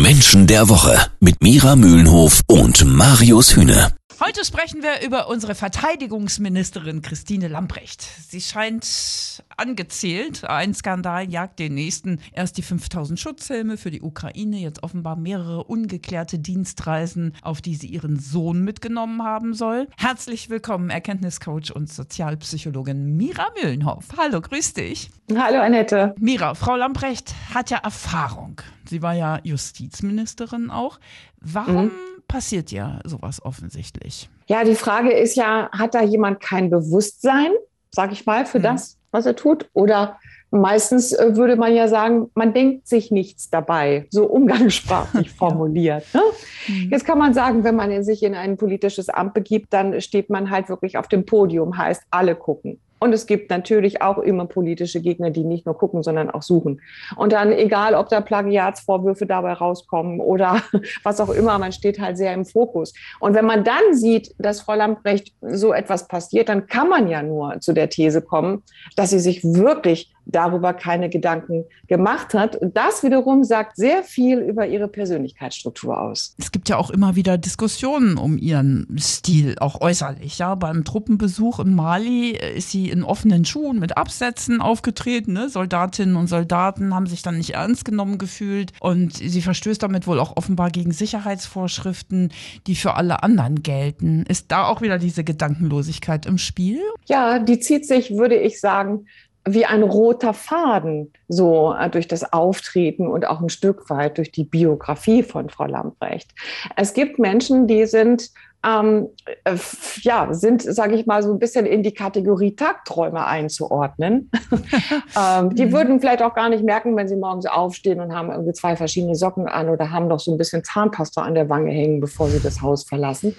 Menschen der Woche mit Mira Mühlenhof und Marius Hühne. Heute sprechen wir über unsere Verteidigungsministerin Christine Lamprecht. Sie scheint angezählt. Ein Skandal jagt den nächsten. Erst die 5000 Schutzhelme für die Ukraine, jetzt offenbar mehrere ungeklärte Dienstreisen, auf die sie ihren Sohn mitgenommen haben soll. Herzlich willkommen, Erkenntniscoach und Sozialpsychologin Mira Mühlenhoff. Hallo, grüß dich. Hallo, Annette. Mira, Frau Lamprecht hat ja Erfahrung. Sie war ja Justizministerin auch. Warum mhm passiert ja sowas offensichtlich. Ja, die Frage ist ja, hat da jemand kein Bewusstsein, sag ich mal, für mhm. das, was er tut? Oder meistens äh, würde man ja sagen, man denkt sich nichts dabei, so umgangssprachlich formuliert. Ne? Mhm. Jetzt kann man sagen, wenn man sich in ein politisches Amt begibt, dann steht man halt wirklich auf dem Podium, heißt alle gucken. Und es gibt natürlich auch immer politische Gegner, die nicht nur gucken, sondern auch suchen. Und dann, egal ob da Plagiatsvorwürfe dabei rauskommen oder was auch immer, man steht halt sehr im Fokus. Und wenn man dann sieht, dass Frau Lamprecht so etwas passiert, dann kann man ja nur zu der These kommen, dass sie sich wirklich darüber keine Gedanken gemacht hat. Und das wiederum sagt sehr viel über ihre Persönlichkeitsstruktur aus. Es gibt ja auch immer wieder Diskussionen um ihren Stil, auch äußerlich. Ja, beim Truppenbesuch in Mali ist sie in offenen Schuhen mit Absätzen aufgetreten. Ne? Soldatinnen und Soldaten haben sich dann nicht ernst genommen gefühlt und sie verstößt damit wohl auch offenbar gegen Sicherheitsvorschriften, die für alle anderen gelten. Ist da auch wieder diese Gedankenlosigkeit im Spiel? Ja, die zieht sich, würde ich sagen, wie ein roter Faden so äh, durch das Auftreten und auch ein Stück weit durch die Biografie von Frau Lamprecht. Es gibt Menschen, die sind ähm, äh, ja, sind, sage ich mal, so ein bisschen in die Kategorie Tagträume einzuordnen. ähm, die mhm. würden vielleicht auch gar nicht merken, wenn sie morgens aufstehen und haben irgendwie zwei verschiedene Socken an oder haben noch so ein bisschen Zahnpasta an der Wange hängen, bevor sie das Haus verlassen.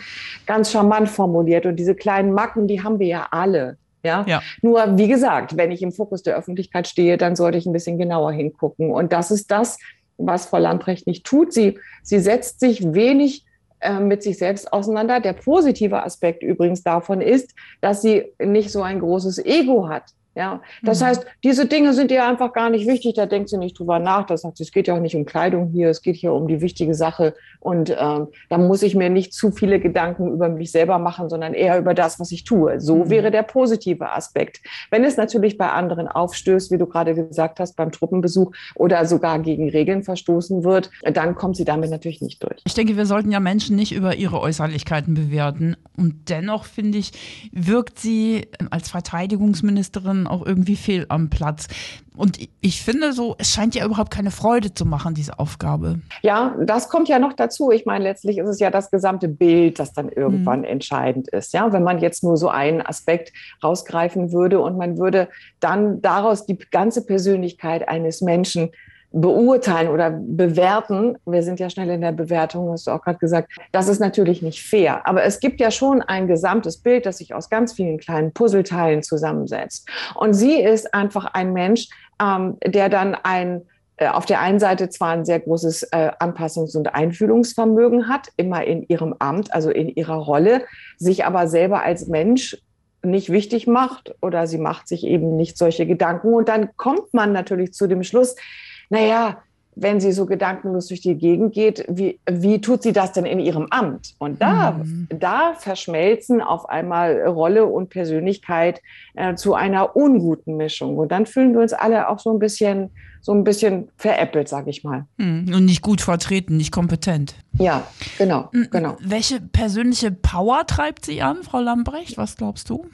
Ganz charmant formuliert. Und diese kleinen Macken, die haben wir ja alle. Ja? ja? Nur, wie gesagt, wenn ich im Fokus der Öffentlichkeit stehe, dann sollte ich ein bisschen genauer hingucken. Und das ist das, was Frau Lamprecht nicht tut. Sie, sie setzt sich wenig äh, mit sich selbst auseinander. Der positive Aspekt übrigens davon ist, dass sie nicht so ein großes Ego hat. Ja, das mhm. heißt, diese Dinge sind ihr einfach gar nicht wichtig. Da denkt sie nicht drüber nach. Das sagt, es geht ja auch nicht um Kleidung hier. Es geht hier um die wichtige Sache. Und ähm, da muss ich mir nicht zu viele Gedanken über mich selber machen, sondern eher über das, was ich tue. So mhm. wäre der positive Aspekt. Wenn es natürlich bei anderen aufstößt, wie du gerade gesagt hast, beim Truppenbesuch oder sogar gegen Regeln verstoßen wird, dann kommt sie damit natürlich nicht durch. Ich denke, wir sollten ja Menschen nicht über ihre Äußerlichkeiten bewerten. Und dennoch finde ich, wirkt sie als Verteidigungsministerin auch irgendwie fehl am Platz. Und ich finde so, es scheint ja überhaupt keine Freude zu machen, diese Aufgabe. Ja, das kommt ja noch dazu. Ich meine, letztlich ist es ja das gesamte Bild, das dann irgendwann mhm. entscheidend ist. Ja, wenn man jetzt nur so einen Aspekt rausgreifen würde und man würde dann daraus die ganze Persönlichkeit eines Menschen beurteilen oder bewerten, wir sind ja schnell in der Bewertung, hast du auch gerade gesagt, das ist natürlich nicht fair. Aber es gibt ja schon ein gesamtes Bild, das sich aus ganz vielen kleinen Puzzleteilen zusammensetzt. Und sie ist einfach ein Mensch, ähm, der dann ein äh, auf der einen Seite zwar ein sehr großes äh, Anpassungs- und Einfühlungsvermögen hat, immer in ihrem Amt, also in ihrer Rolle, sich aber selber als Mensch nicht wichtig macht oder sie macht sich eben nicht solche Gedanken. Und dann kommt man natürlich zu dem Schluss, naja, wenn sie so gedankenlos durch die Gegend geht, wie, wie tut sie das denn in ihrem Amt? Und da, mhm. da verschmelzen auf einmal Rolle und Persönlichkeit äh, zu einer unguten Mischung. Und dann fühlen wir uns alle auch so ein bisschen, so ein bisschen veräppelt, sage ich mal. Mhm. Und nicht gut vertreten, nicht kompetent. Ja, genau, genau. Welche persönliche Power treibt sie an, Frau Lambrecht? Was glaubst du?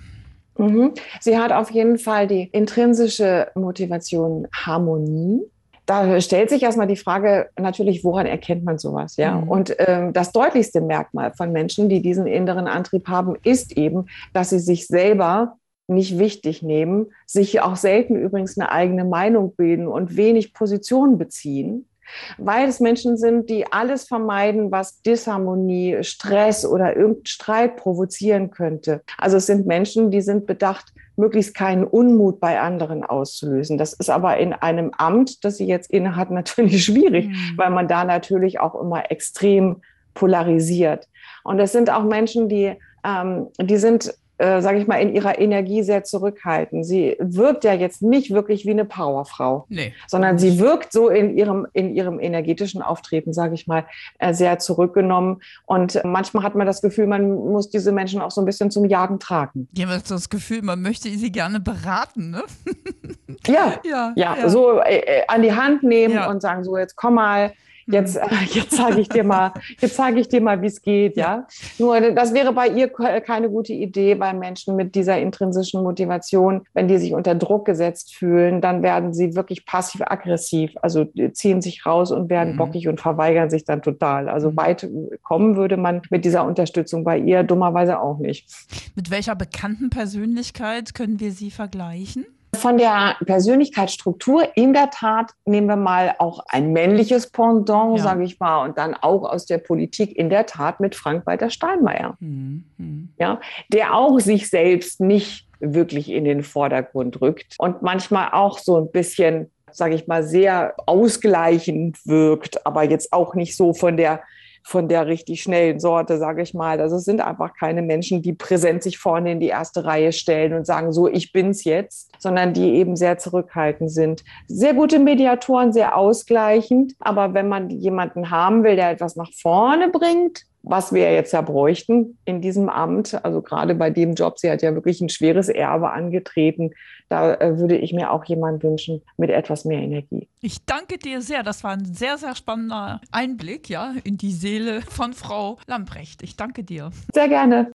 Mhm. Sie hat auf jeden Fall die intrinsische Motivation Harmonie da stellt sich erstmal die Frage natürlich, woran erkennt man sowas? Ja? Mhm. Und ähm, das deutlichste Merkmal von Menschen, die diesen inneren Antrieb haben, ist eben, dass sie sich selber nicht wichtig nehmen, sich auch selten übrigens eine eigene Meinung bilden und wenig Position beziehen, weil es Menschen sind, die alles vermeiden, was Disharmonie, Stress oder irgendeinen Streit provozieren könnte. Also es sind Menschen, die sind bedacht, möglichst keinen Unmut bei anderen auszulösen. Das ist aber in einem Amt, das sie jetzt innehat, natürlich schwierig, mhm. weil man da natürlich auch immer extrem polarisiert. Und es sind auch Menschen, die, ähm, die sind äh, sage ich mal, in ihrer Energie sehr zurückhaltend. Sie wirkt ja jetzt nicht wirklich wie eine Powerfrau, Nee. sondern sie wirkt so in ihrem, in ihrem energetischen Auftreten, sage ich mal, äh, sehr zurückgenommen. Und manchmal hat man das Gefühl, man muss diese Menschen auch so ein bisschen zum Jagen tragen. Die haben jetzt das Gefühl, man möchte sie gerne beraten, ne? Ja, Ja. ja, so äh, äh, an die Hand nehmen Ja. und sagen, so jetzt komm mal, jetzt, äh, jetzt sage ich dir mal, jetzt sage ich dir mal, wie es geht, ja. Nur das wäre bei ihr ke- keine gute Idee, bei Menschen mit dieser intrinsischen Motivation, wenn die sich unter Druck gesetzt fühlen, dann werden sie wirklich passiv-aggressiv, also die ziehen sich raus und werden Mhm. bockig und verweigern sich dann total. Also Mhm. weit kommen würde man mit dieser Unterstützung bei ihr dummerweise auch nicht. Mit welcher bekannten Persönlichkeit können wir sie vergleichen? Von der Persönlichkeitsstruktur in der Tat nehmen wir mal auch ein männliches Pendant, Ja. sage ich mal, und dann auch aus der Politik in der Tat mit Frank-Walter Steinmeier, Hm, hm. ja, der auch sich selbst nicht wirklich in den Vordergrund rückt und manchmal auch so ein bisschen, sage ich mal, sehr ausgleichend wirkt, aber jetzt auch nicht so von der von der richtig schnellen Sorte, sage ich mal. Also es sind einfach keine Menschen, die präsent sich vorne in die erste Reihe stellen und sagen, so, ich bin's jetzt, sondern die eben sehr zurückhaltend sind. Sehr gute Mediatoren, sehr ausgleichend. Aber wenn man jemanden haben will, der etwas nach vorne bringt, was wir jetzt ja bräuchten in diesem Amt, also gerade bei dem Job, sie hat ja wirklich ein schweres Erbe angetreten, da äh, würde ich mir auch jemanden wünschen mit etwas mehr Energie. Ich danke dir sehr. Das war ein sehr, sehr spannender Einblick, ja, in die Seele von Frau Lamprecht. Ich danke dir. Sehr gerne.